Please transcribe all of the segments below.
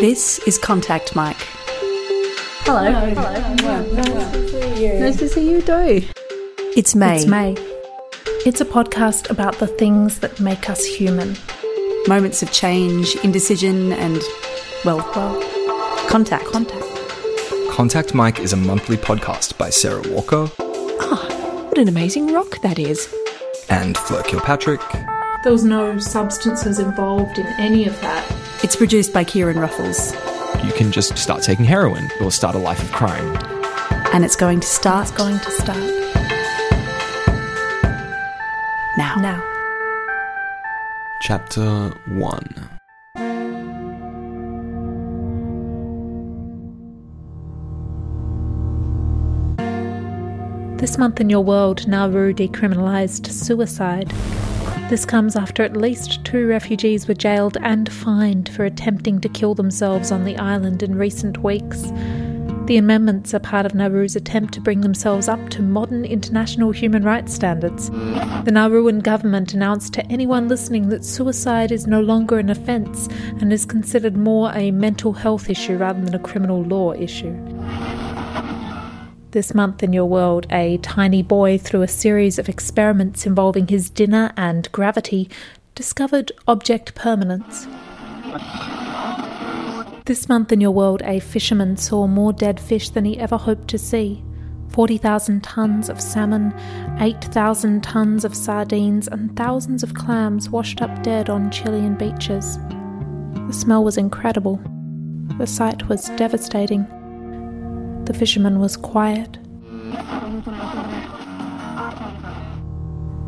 This is Contact Mike. Hello. Hello. Nice to see you Nice to see you too. It's May. It's May. It's a podcast about the things that make us human. Moments of change, indecision, and, well, well, contact. Contact. Contact Mike is a monthly podcast by Sarah Walker Ah, What an amazing rock that is. and Fleur Kilpatrick. There was no substances involved in any of that. It's produced by Kieran Ruffles, You can just start taking heroin or start a life of crime. and it's going to start It's going to start now. now. Chapter 1 This month in your world, Nauru decriminalised suicide. This comes after at least two refugees were jailed and fined for attempting to kill themselves on the island in recent weeks. The amendments are part of Nauru's attempt to bring themselves up to modern international human rights standards. The Nauruan government announced to anyone listening that suicide is no longer an offence and is considered more a mental health issue rather than a criminal law issue. This month in your world, a tiny boy, through a series of experiments involving his dinner and gravity, discovered object permanence. This month in your world, a fisherman saw more dead fish than he ever hoped to see 40,000 tons of salmon, 8,000 tons of sardines, and thousands of clams washed up dead on Chilean beaches. The smell was incredible. The sight was devastating. The fisherman was quiet.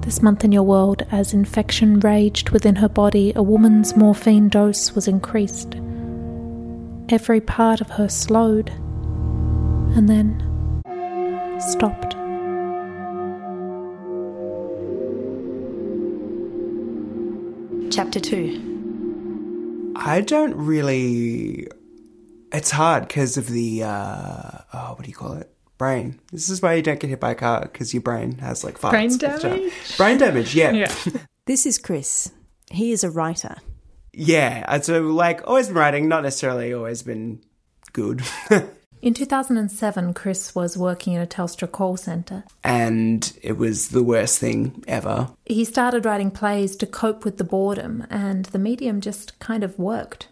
This month in your world, as infection raged within her body, a woman's morphine dose was increased. Every part of her slowed and then stopped. Chapter 2 I don't really. It's hard because of the. Uh, oh, what do you call it? Brain. This is why you don't get hit by a car because your brain has like farts. Brain damage? Brain damage. Yeah. Yeah. This is Chris. He is a writer. Yeah. So, like, always been writing, not necessarily always been good. In 2007, Chris was working in a Telstra call centre. and it was the worst thing ever. He started writing plays to cope with the boredom, and the medium just kind of worked.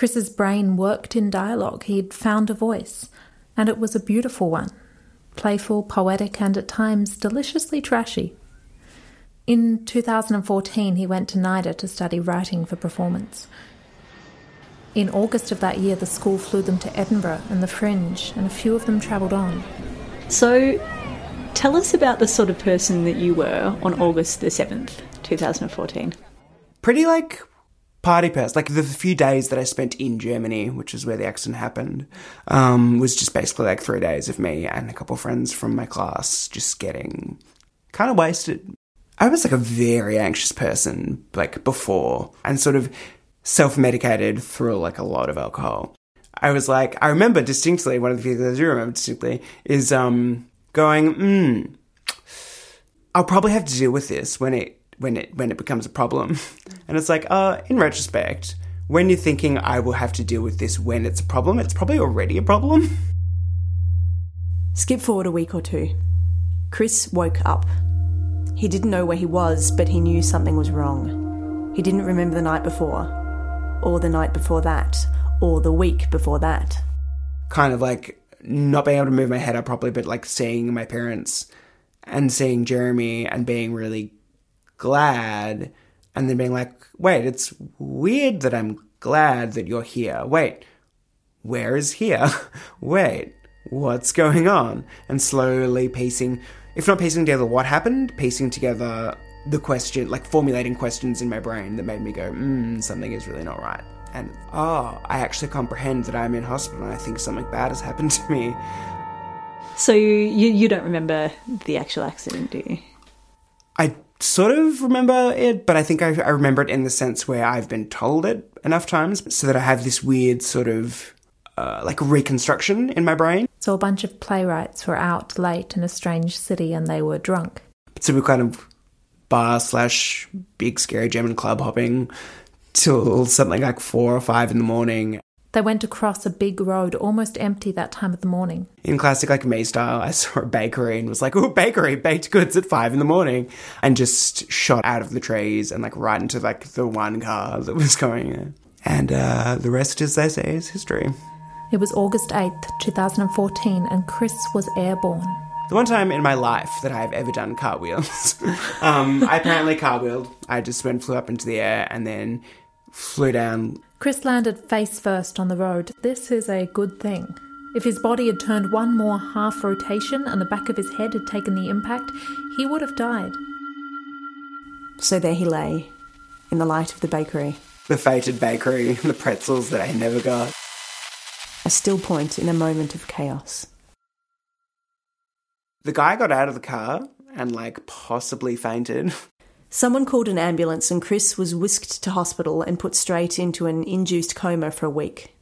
Chris's brain worked in dialogue. He'd found a voice, and it was a beautiful one playful, poetic, and at times deliciously trashy. In 2014, he went to NIDA to study writing for performance. In August of that year, the school flew them to Edinburgh and the Fringe, and a few of them travelled on. So, tell us about the sort of person that you were on August the 7th, 2014. Pretty like party pass. Like the few days that I spent in Germany, which is where the accident happened, um, was just basically like three days of me and a couple of friends from my class just getting kind of wasted. I was like a very anxious person, like before, and sort of self medicated through like a lot of alcohol. I was like, I remember distinctly, one of the things I do remember distinctly is um, going, hmm, I'll probably have to deal with this when it when it when it becomes a problem. And it's like, uh, in retrospect, when you're thinking I will have to deal with this when it's a problem, it's probably already a problem. Skip forward a week or two. Chris woke up. He didn't know where he was, but he knew something was wrong. He didn't remember the night before, or the night before that, or the week before that. kind of like not being able to move my head up properly, but like seeing my parents and seeing Jeremy and being really glad, and then being like, wait, it's weird that I'm glad that you're here. Wait, where is here? wait, what's going on? And slowly piecing, if not piecing together what happened, piecing together the question, like formulating questions in my brain that made me go, hmm, something is really not right. And oh, I actually comprehend that I'm in hospital and I think something bad has happened to me. So, you, you don't remember the actual accident, do you? Sort of remember it, but I think I, I remember it in the sense where I've been told it enough times so that I have this weird sort of uh, like reconstruction in my brain. So a bunch of playwrights were out late in a strange city and they were drunk. So we're kind of bar slash big scary German club hopping till something like four or five in the morning. They went across a big road, almost empty that time of the morning. In classic like me style, I saw a bakery and was like, "Oh, bakery, baked goods at five in the morning," and just shot out of the trees and like right into like the one car that was going there. And uh, the rest, as they say, is history. It was August 8th, 2014, and Chris was airborne. The one time in my life that I've ever done cartwheels, um, I apparently cartwheeled. I just went flew up into the air and then flew down. Chris landed face first on the road. This is a good thing. If his body had turned one more half rotation and the back of his head had taken the impact, he would have died. So there he lay, in the light of the bakery, The fated bakery, the pretzels that I never got. a still point in a moment of chaos. The guy got out of the car and like possibly fainted. Someone called an ambulance and Chris was whisked to hospital and put straight into an induced coma for a week.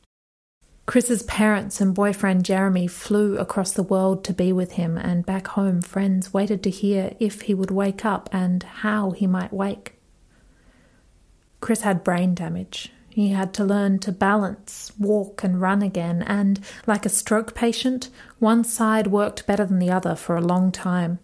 Chris's parents and boyfriend Jeremy flew across the world to be with him, and back home, friends waited to hear if he would wake up and how he might wake. Chris had brain damage. He had to learn to balance, walk, and run again, and, like a stroke patient, one side worked better than the other for a long time.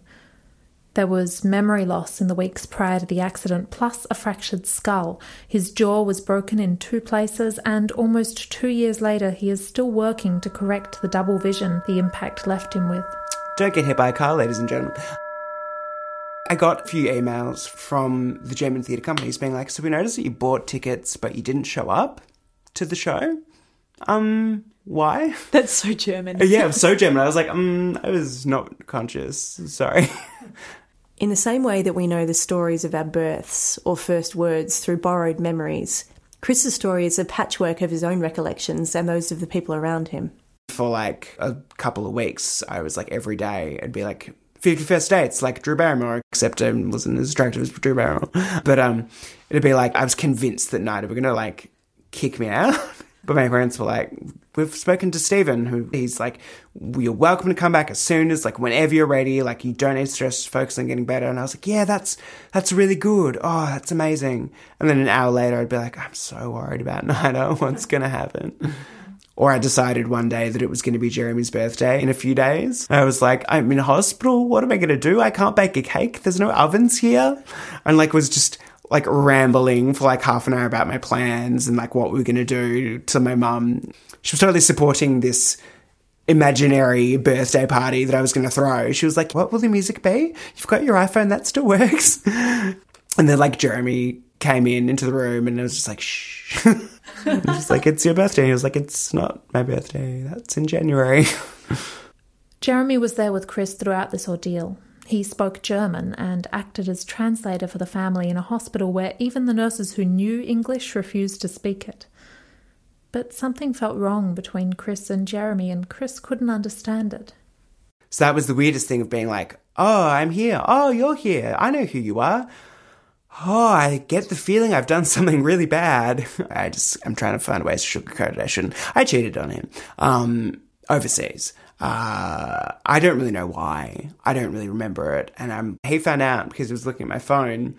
There was memory loss in the weeks prior to the accident, plus a fractured skull. His jaw was broken in two places, and almost two years later, he is still working to correct the double vision the impact left him with. Don't get hit by a car, ladies and gentlemen. I got a few emails from the German theatre companies being like, so we noticed that you bought tickets but you didn't show up to the show. Um, why? That's so German. yeah, it was so German. I was like, um, I was not conscious. Sorry. In the same way that we know the stories of our births or first words through borrowed memories, Chris's story is a patchwork of his own recollections and those of the people around him. For like a couple of weeks, I was like every day, I'd be like, 51st dates, like Drew Barrymore, except I wasn't as attractive as Drew Barrymore. But um, it'd be like, I was convinced that NIDA were going to like kick me out. But my parents were like, we've spoken to Stephen, who he's like, you're welcome to come back as soon as, like, whenever you're ready. Like, you don't need to stress, focus on getting better. And I was like, yeah, that's, that's really good. Oh, that's amazing. And then an hour later, I'd be like, I'm so worried about NIDA. What's going to happen? Or I decided one day that it was going to be Jeremy's birthday in a few days. I was like, I'm in hospital. What am I going to do? I can't bake a cake. There's no ovens here. And like was just like rambling for like half an hour about my plans and like what we were going to do to my mum. She was totally supporting this imaginary birthday party that I was going to throw. She was like, What will the music be? You've got your iPhone, that still works. And then like Jeremy came in into the room and it was just like, Shh. I Just like, It's your birthday. He was like, It's not my birthday. That's in January. Jeremy was there with Chris throughout this ordeal. He spoke German and acted as translator for the family in a hospital where even the nurses who knew English refused to speak it. But something felt wrong between Chris and Jeremy, and Chris couldn't understand it. So that was the weirdest thing of being like, oh, I'm here. Oh, you're here. I know who you are. Oh, I get the feeling I've done something really bad. I just, I'm trying to find ways to sugarcoat it. I shouldn't. I cheated on him. Um, overseas. Uh, I don't really know why. I don't really remember it. And um, he found out because he was looking at my phone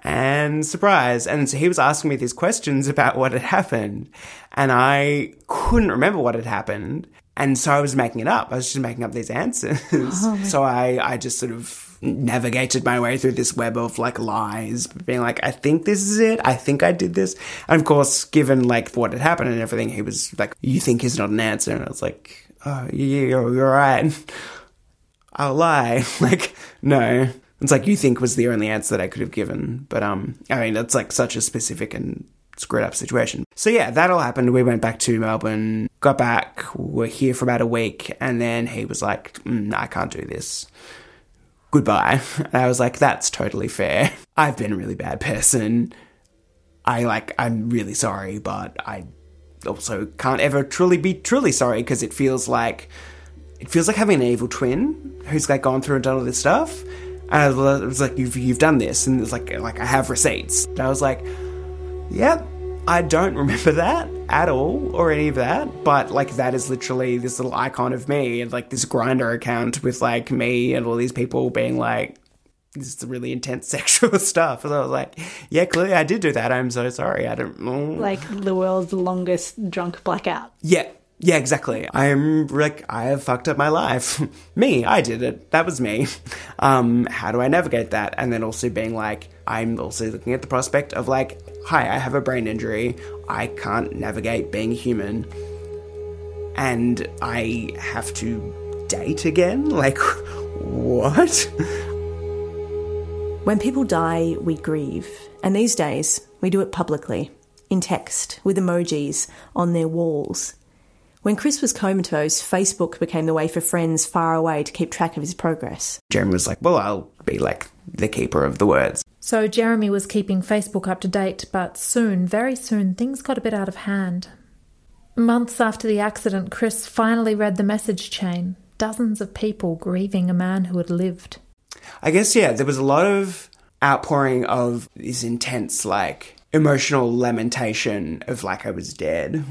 and surprise. And so he was asking me these questions about what had happened. And I couldn't remember what had happened. And so I was making it up. I was just making up these answers. so I, I just sort of navigated my way through this web of like lies, being like, I think this is it. I think I did this. And of course, given like what had happened and everything, he was like, you think is not an answer. And I was like, oh, yeah, you're, right. I'll lie. like, no. It's like you think was the only answer that I could have given. But um, I mean, it's like such a specific and screwed up situation. So yeah, that all happened. We went back to Melbourne, got back, were here for about a week, and then he was like, mm, I can't do this. Goodbye. And I was like, that's totally fair. I've been a really bad person. I like, I'm really sorry, but I also can't ever truly be truly sorry because it feels like it feels like having an evil twin who's like gone through and done all this stuff. And I was like, you've you've done this, and it's like like I have receipts. And I was like, yep, I don't remember that at all or any of that, but like that is literally this little icon of me and like this Grindr account with like me and all these people being like, this really intense sexual stuff. And I was like, yeah, clearly I did do that. I'm so sorry. I don't know. Like the world's longest drunk blackout. Yeah. Yeah, exactly. I'm like, I have fucked up my life. me, I did it. That was me. Um, how do I navigate that? And then also being like, I'm also looking at the prospect of like, hi, I have a brain injury. I can't navigate being human. And I have to date again? Like, what? When people die, we grieve. And these days, we do it publicly, in text, with emojis, on their walls. When Chris was comatose, Facebook became the way for friends far away to keep track of his progress. Jeremy was like, well, I'll be like the keeper of the words. So Jeremy was keeping Facebook up to date, but soon, very soon, things got a bit out of hand. Months after the accident, Chris finally read the message chain dozens of people grieving a man who had lived. I guess, yeah, there was a lot of outpouring of this intense, like, emotional lamentation of like I was dead.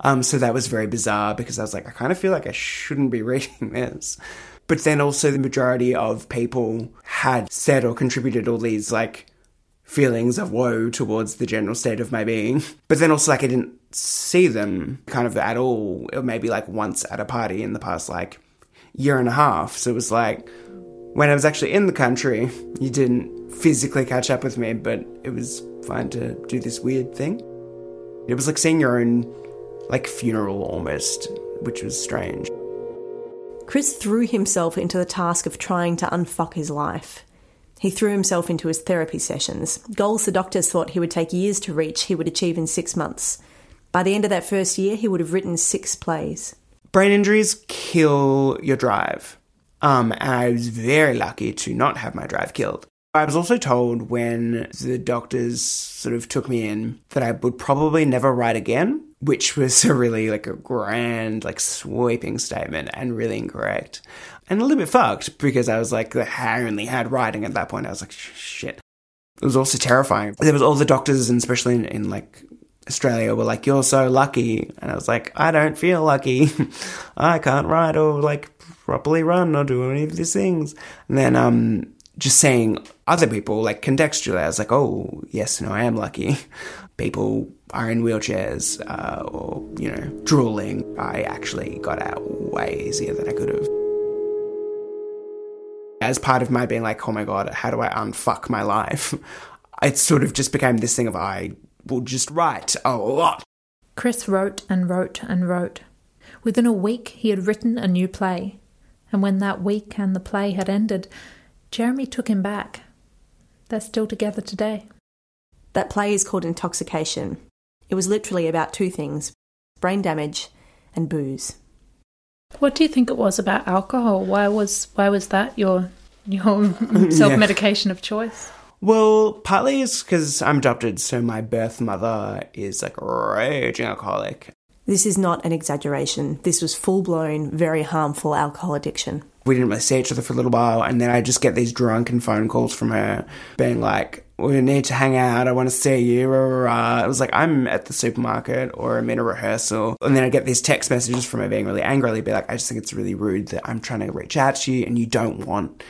Um, so that was very bizarre because I was like, I kind of feel like I shouldn't be reading this. But then also the majority of people had said or contributed all these like feelings of woe towards the general state of my being. But then also like I didn't see them kind of at all, or maybe like once at a party in the past like year and a half. So it was like when I was actually in the country, you didn't physically catch up with me, but it was fine to do this weird thing. It was like seeing your own, like, funeral almost, which was strange. Chris threw himself into the task of trying to unfuck his life. He threw himself into his therapy sessions. Goals the doctors thought he would take years to reach, he would achieve in six months. By the end of that first year, he would have written six plays. Brain injuries kill your drive. Um, and I was very lucky to not have my drive killed. I was also told when the doctors sort of took me in that I would probably never ride again, which was a really like a grand, like sweeping statement and really incorrect. And a little bit fucked because I was like, I only had riding at that point. I was like, shit. It was also terrifying. There was all the doctors, and especially in, in like Australia, were like, "You're so lucky," and I was like, "I don't feel lucky. I can't ride or like properly run or do any of these things." And then um, just saying other people, like contextualize, like, oh, yes, no, I am lucky. People are in wheelchairs uh, or, you know, drooling. I actually got out way easier than I could have. As part of my being like, oh my God, how do I unfuck my life? It sort of just became this thing of I will just write a lot. Chris wrote and wrote and wrote. Within a week, he had written a new play. And when that week and the play had ended, Jeremy took him back. They're still together today. That play is called Intoxication. It was literally about two things brain damage and booze. What do you think it was about alcohol? Why was why was that your your self medication yeah. of choice? Well, partly it's because I'm adopted, so my birth mother is like a raging alcoholic. This is not an exaggeration. This was full blown, very harmful alcohol addiction we didn't really see each other for a little while, and then I just get these drunken phone calls from her being like, we need to hang out. I want to see you. Rah, It was like, I'm at the supermarket or I'm in a rehearsal. And then I get these text messages from her being really angrily, be like, I just think it's really rude that I'm trying to reach out to you and you don't want.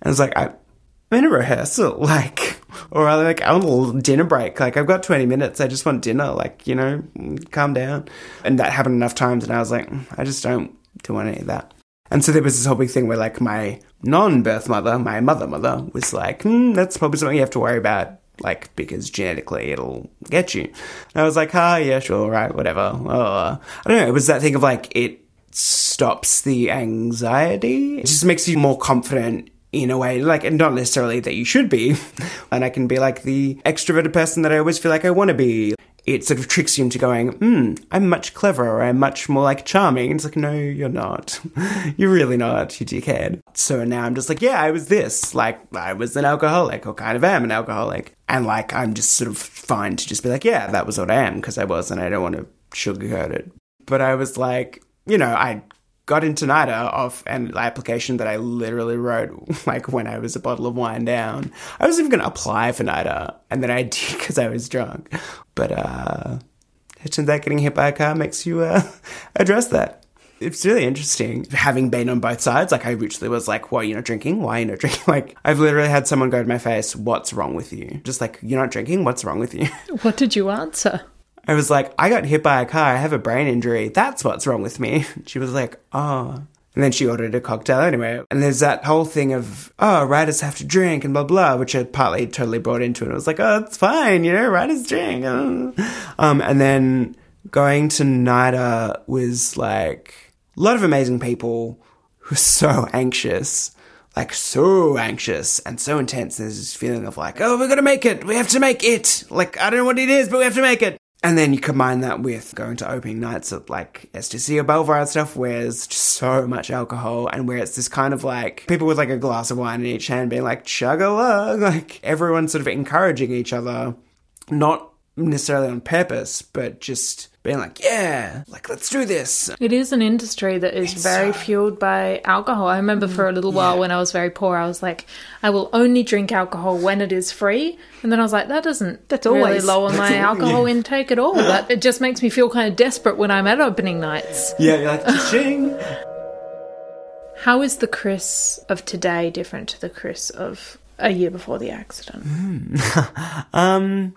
And it's like, like, I'm in a rehearsal. Like, or like, I'm on a little dinner break. Like, I've got 20 minutes. I just want dinner. Like, you know, calm down. And that happened enough times. And I was like, I just don't don't want any of that. And so there was this whole big thing where, like, my non birth mother, my mother mother, was like, hmm, that's probably something you have to worry about, like, because genetically it'll get you. And I was like, ah, yeah, sure, right, whatever. I don't know, it was that thing of like, it stops the anxiety. It just makes you more confident in a way, like, and not necessarily that you should be. and I can be like the extroverted person that I always feel like I want to be it sort of tricks you into going, hmm, I'm much cleverer, I'm much more like charming. And it's like, no, you're not. you're really not, you dickhead. So now I'm just like, yeah, I was this. Like, I was an alcoholic, or kind of am an alcoholic. And like, I'm just sort of fine to just be like, yeah, that was what I am, because I was, and I don't want to sugarcoat it. But I was like, you know, I got into NIDA off an application that I literally wrote like when I was a bottle of wine down. I was even going to apply for NIDA and then I did because I was drunk. But uh, it turns out getting hit by a car makes you uh, address that. it's really interesting having been on both sides. Like I literally was like, "What? You're not drinking? Why are you not drinking?" Like I've literally had someone go to my face, "What's wrong with you?" Just like you're not drinking. What's wrong with you? What did you answer? I was like, "I got hit by a car. I have a brain injury. That's what's wrong with me." She was like, "Oh." And then she ordered a cocktail anyway. And there's that whole thing of, oh, writers have to drink and blah, blah, which I partly totally brought into it. I was like, oh, it's fine, you know, writers drink. Um, and then going to NIDA was like a lot of amazing people who so anxious. Like so anxious and so intense. There's this feeling of like, oh, we're gonna make it. We have to make it. Like I don't know what it is, but we have to make it. And then you combine that with going to opening nights at like STC or Belvoir and stuff where there's just so much alcohol and where it's this kind of like people with like a glass of wine in each hand being like chug a lug, like everyone sort of encouraging each other, not necessarily on purpose, but just being like, yeah, like let's do this. It is an industry that is very uh, fueled by alcohol. I remember mm, for a little while Yeah. when I was very poor, I was like, I will only drink alcohol when it is free. And then I was like, that doesn't That's really always- lower my alcohol intake at all. But it just makes me feel kind of desperate when I'm at opening nights. Yeah, you're like, ching. How is the Chris of today different to the Chris of a year before the accident? Hmm. Um,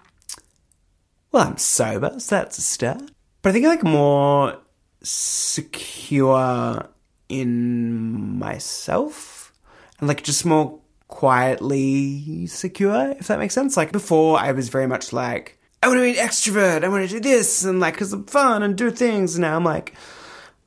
well, I'm sober, so that's a start. But I think like more secure in myself and like just more quietly secure, if that makes sense. Like before, I was very much like, I want to be an extrovert, I want to do this, and like, because I'm fun and do things. And now I'm like,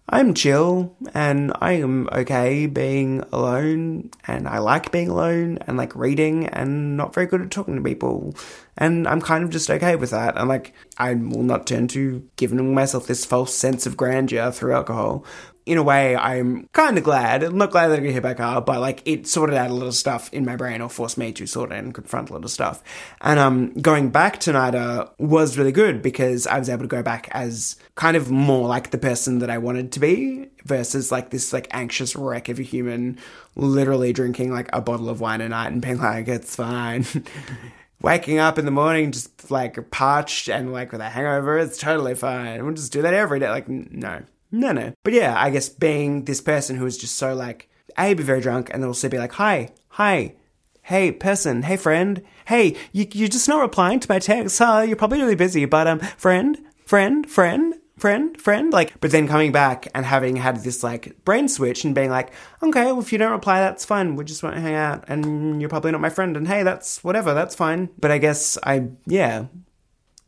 I'm chill and I am okay being alone and I like being alone and like reading and not very good at talking to people. And I'm kind of just okay with that. And like, I will not turn to giving myself this false sense of grandeur through alcohol. In a way, I'm kind of glad. I'm not glad that I got hit by a car, but like it sorted out a lot of stuff in my brain or forced me to sort it and confront a lot of stuff. And um, going back to NIDA was really good because I was able to go back as kind of more like the person that I wanted to be versus like this like anxious wreck of a human literally drinking like a bottle of wine a night and being like, it's fine. Waking up in the morning just like parched and like with a hangover, it's totally fine. We'll just do that every day. Like, no, no, no. But yeah, I guess being this person who is just so like, A, be very drunk and then also be like, hi, hi, hey, person, hey, friend, hey, you, you're just not replying to my text. Huh? You're probably really busy, but um, friend, friend, friend, friend, friend. Like, but then coming back and having had this like brain switch and being like, okay, well, if you don't reply, that's fine. We just won't hang out and you're probably not my friend. And hey, that's whatever, that's fine. But I guess I, yeah,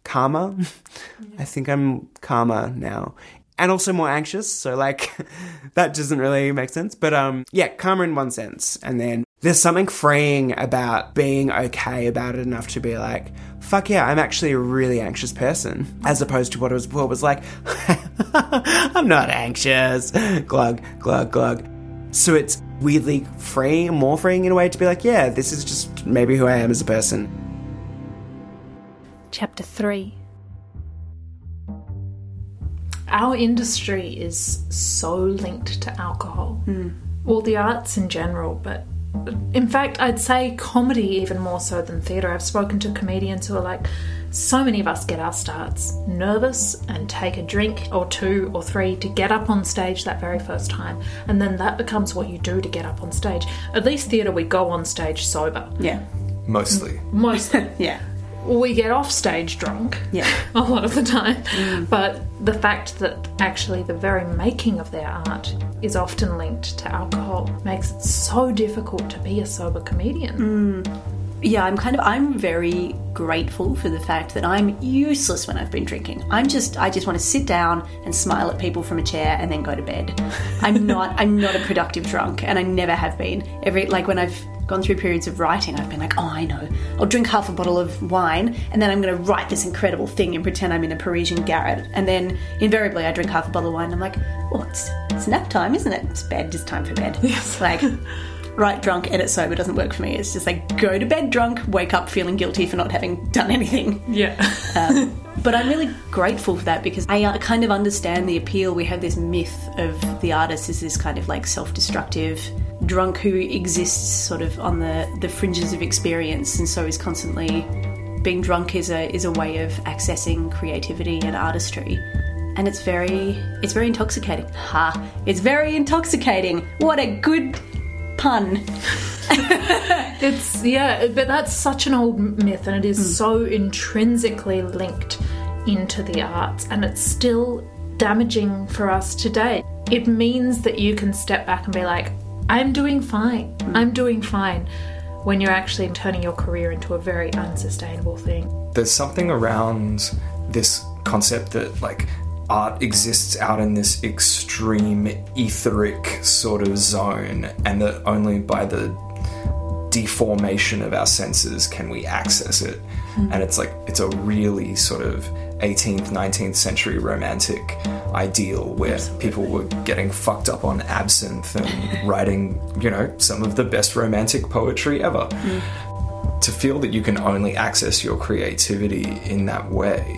calmer. I think I'm calmer now. And also more anxious, so like that doesn't really make sense. But um yeah, calmer in one sense. And then there's something freeing about being okay about it enough to be like, fuck yeah, I'm actually a really anxious person. As opposed to what it was before was like, I'm not anxious. Glug, glug, glug. So it's weirdly freeing, more freeing in a way to be like, yeah, this is just maybe who I am as a person. Chapter 3 Our industry is so linked to alcohol. Hmm. Well, the arts in general, but in fact, I'd say comedy even more so than theatre. I've spoken to comedians who are like, so many of us get our starts nervous and take a drink or two or three to get up on stage that very first time. And then that becomes what you do to get up on stage. At least theatre, we go on stage sober. Yeah. Mostly. Mostly. Yeah. We get off stage drunk Yeah. a lot of the time mm. but the fact that actually the very making of their art is often linked to alcohol makes it so difficult to be a sober comedian mm. Yeah, I'm kind of I'm very grateful for the fact that I'm useless when I've been drinking. I'm just I just want to sit down and smile at people from a chair and then go to bed. I'm not I'm not a productive drunk and I never have been. Every like when I've gone through periods of writing, I've been like, "Oh, I know. I'll drink half a bottle of wine and then I'm going to write this incredible thing and pretend I'm in a Parisian garret." And then invariably I drink half a bottle of wine and I'm like, "Oh, it's it's nap time, isn't it? It's bed, it's time for bed." Yes. Like write drunk, edit sober doesn't work for me. It's just like go to bed drunk, wake up feeling guilty for not having done anything. yeah But I'm really grateful for that because I uh, kind of understand the appeal. We have this myth of the artist as this kind of like self destructive drunk who exists sort of on the, the fringes of experience and so is constantly being drunk is a is a way of accessing creativity and artistry. and it's very it's very intoxicating. Ha! It's very intoxicating. What a good pun. It's yeah, but that's such an old myth, and it is hmm. so intrinsically linked into the arts, and it's still damaging for us today. It means that you can step back and be like, "I'm doing fine. Hmm. I'm doing fine," when you're actually turning your career into a very unsustainable thing. there's something around this concept that like art exists out in this extreme etheric sort of zone and that only by the deformation of our senses can we access it hmm. and it's like it's a really sort of 18th 19th century romantic ideal where people were getting fucked up on absinthe and writing you know some of the best romantic poetry ever. Mm. To feel that you can only access your creativity in that way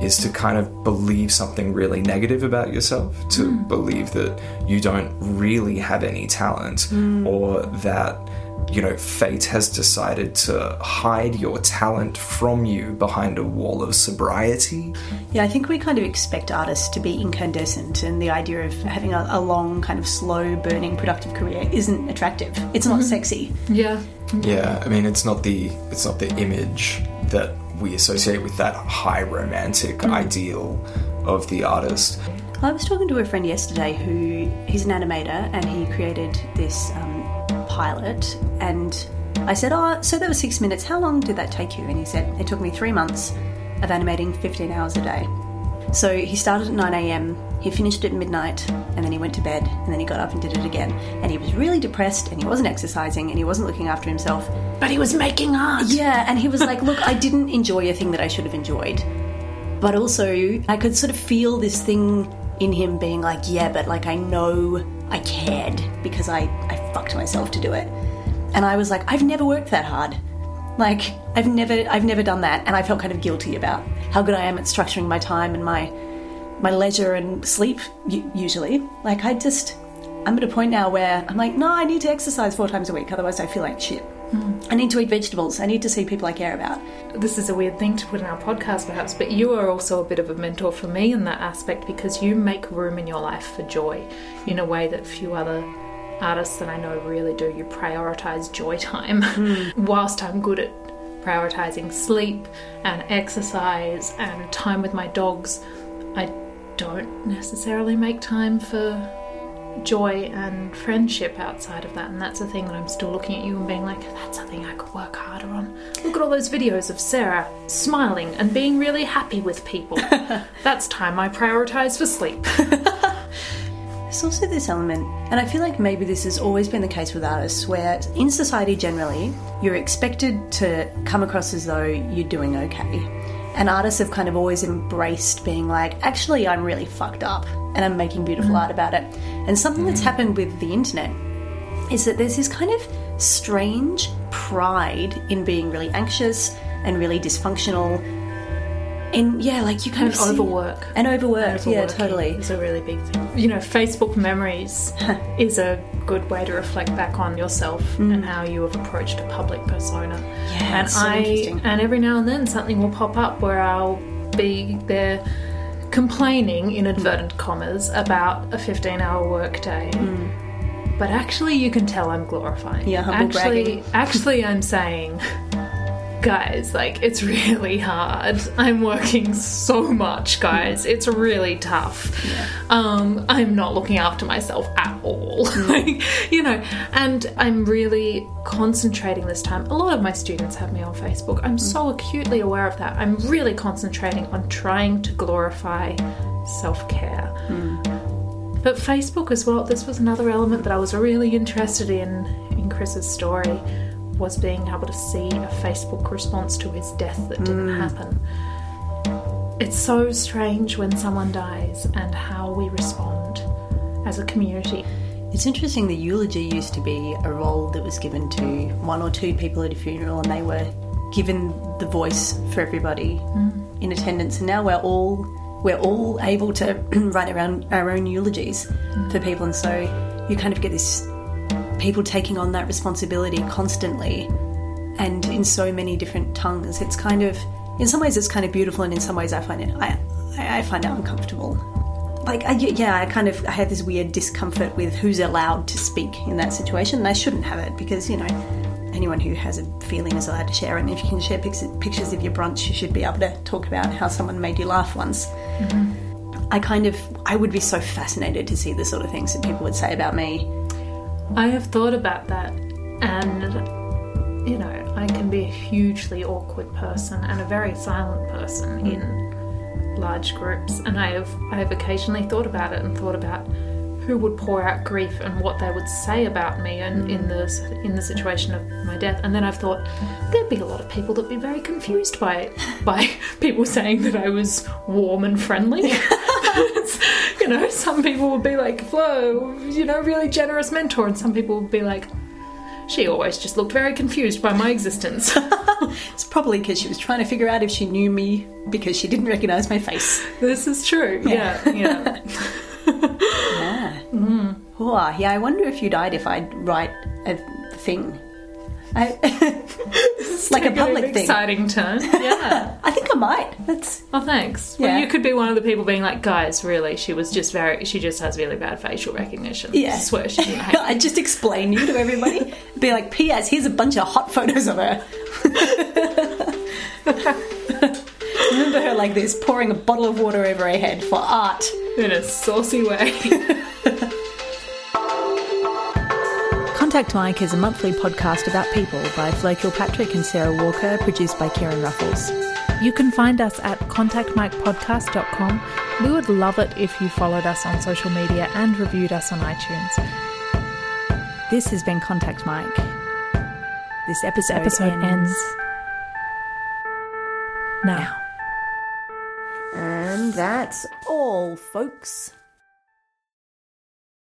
is to kind of believe something really negative about yourself, to mm. believe that you don't really have any talent, mm. or that, you know, fate has decided to hide your talent from you behind a wall of sobriety. Yeah, I think we kind of expect artists to be incandescent, and the idea of having a, a long, kind of slow burning, productive career isn't attractive. It's not sexy. Yeah, Yeah, I mean, it's not the it's not the image that we associate with that high romantic ideal of the artist. I was talking to a friend yesterday who he's an animator and he created this um, pilot. And I said, Oh, so that was six minutes. How long did that take you? And he said, It took me three months of animating 15 hours a day. So he started at 9 a.m., he finished at midnight, and then he went to bed, and then he got up and did it again. And he was really depressed, and he wasn't exercising, and he wasn't looking after himself. but he was making art. Yeah, and he was like, Look, I didn't enjoy a thing that I should have enjoyed. But also, I could sort of feel this thing in him being like, Yeah, but like, I know I cared because I, I fucked myself to do it. And I was like, I've never worked that hard. Like, I've never, I've never done that. And I felt kind of guilty about how good I am at structuring my time and my, my leisure and sleep, usually. Like, I just, I'm at a point now where I'm like, no, I need to exercise four times a week, otherwise I feel like shit. Mm-hmm. I need to eat vegetables. I need to see people I care about. This is a weird thing to put in our podcast, perhaps, but you are also a bit of a mentor for me in that aspect because you make room in your life for joy in a way that few other artists that I know really do. You prioritize joy time, hmm. whilst I'm good at prioritizing sleep and exercise and time with my dogs. I don't necessarily make time for joy and friendship outside of that and that's the thing that I'm still looking at you and being like that's something I could work harder on look at all those videos of Sarah smiling and being really happy with people that's time I prioritize for sleep There's also this element, and I feel like maybe this has always been the case with artists, where in society generally, you're expected to come across as though you're doing okay. And artists have kind of always embraced being like, actually, I'm really fucked up, and I'm making beautiful mm. art about it. And something that's mm. happened with the internet is that there's this kind of strange pride in being really anxious and really dysfunctional. And yeah, like you kind and of see- overwork and overwork. Yeah, totally. It's a really big thing you know Facebook memories is a good way to reflect back on yourself mm. and how you have approached a public persona Yeah, and it's so I and every now and then something will pop up where I'll be there complaining in inverted commas about a 15 hour workday. Mm. But actually you can tell I'm glorifying. Yeah, actually bragging. actually I'm saying guys, like it's really hard. I'm working so much, guys. It's really tough. Um, I'm not looking after myself at all. Mm. like, you know, and I'm really concentrating this time. A lot of my students have me on Facebook. I'm mm. so acutely aware of that. I'm really concentrating on trying to glorify self-care. Mm. But Facebook as well, this was another element that I was really interested in in Chris's story was being able to see a Facebook response to his death that didn't mm. happen. It's so strange when someone dies and how we respond as a community. It's interesting the eulogy used to be a role that was given to one or two people at a funeral and they were given the voice for everybody mm. in attendance. And now we're all we're all able to write around our own eulogies for mm. people. And so you kind of get this people taking on that responsibility constantly and in so many different tongues it's kind of in some ways it's kind of beautiful and in some ways I find it I I, find it uncomfortable. Like, I, yeah, I kind of I have this weird discomfort with who's allowed to speak in that situation, and I shouldn't have it because you know anyone who has a feeling is allowed to share it. And if you can share pictures, pictures of your brunch, you should be able to talk about how someone made you laugh once. Mm-hmm. I kind of I would be so fascinated to see the sort of things that people would say about me. I have thought about that, and you know, I can be a hugely awkward person and a very silent person hmm. in large groups, and I have I have occasionally thought about it and thought about who would pour out grief and what they would say about me and hmm. in the in the situation of my death, and then I've thought there'd be a lot of people that'd be very confused by it, by people saying that I was warm and friendly. you know, some people would be like, Flo, you know, really generous mentor, and some people would be like, she always just looked very confused by my existence. It's probably because she was trying to figure out if she knew me because she didn't recognize my face. this is true. Yeah, yeah. Yeah. Oh, yeah, I wonder if you'd died if I'd write a thing. I, like a public thing. Exciting turn. Yeah. I think I might. That's Oh, thanks. Yeah. Well, you could be one of the people being like, guys, really, she was just very, she just has really bad facial recognition. Yeah. I swear she didn't hate I'd just explain you to everybody. Be like, P.S. Here's a bunch of hot photos of her. Remember her like this, pouring a bottle of water over her head for art. in a saucy way. Contact Mike is a monthly podcast about people by Flo Kilpatrick and Sarah Walker, produced by Kieran Ruffles. You can find us at contactmikepodcast.com. We would love it if you followed us on social media and reviewed us on iTunes. This has been Contact Mike. This episode, Episode ends now. And that's all, folks.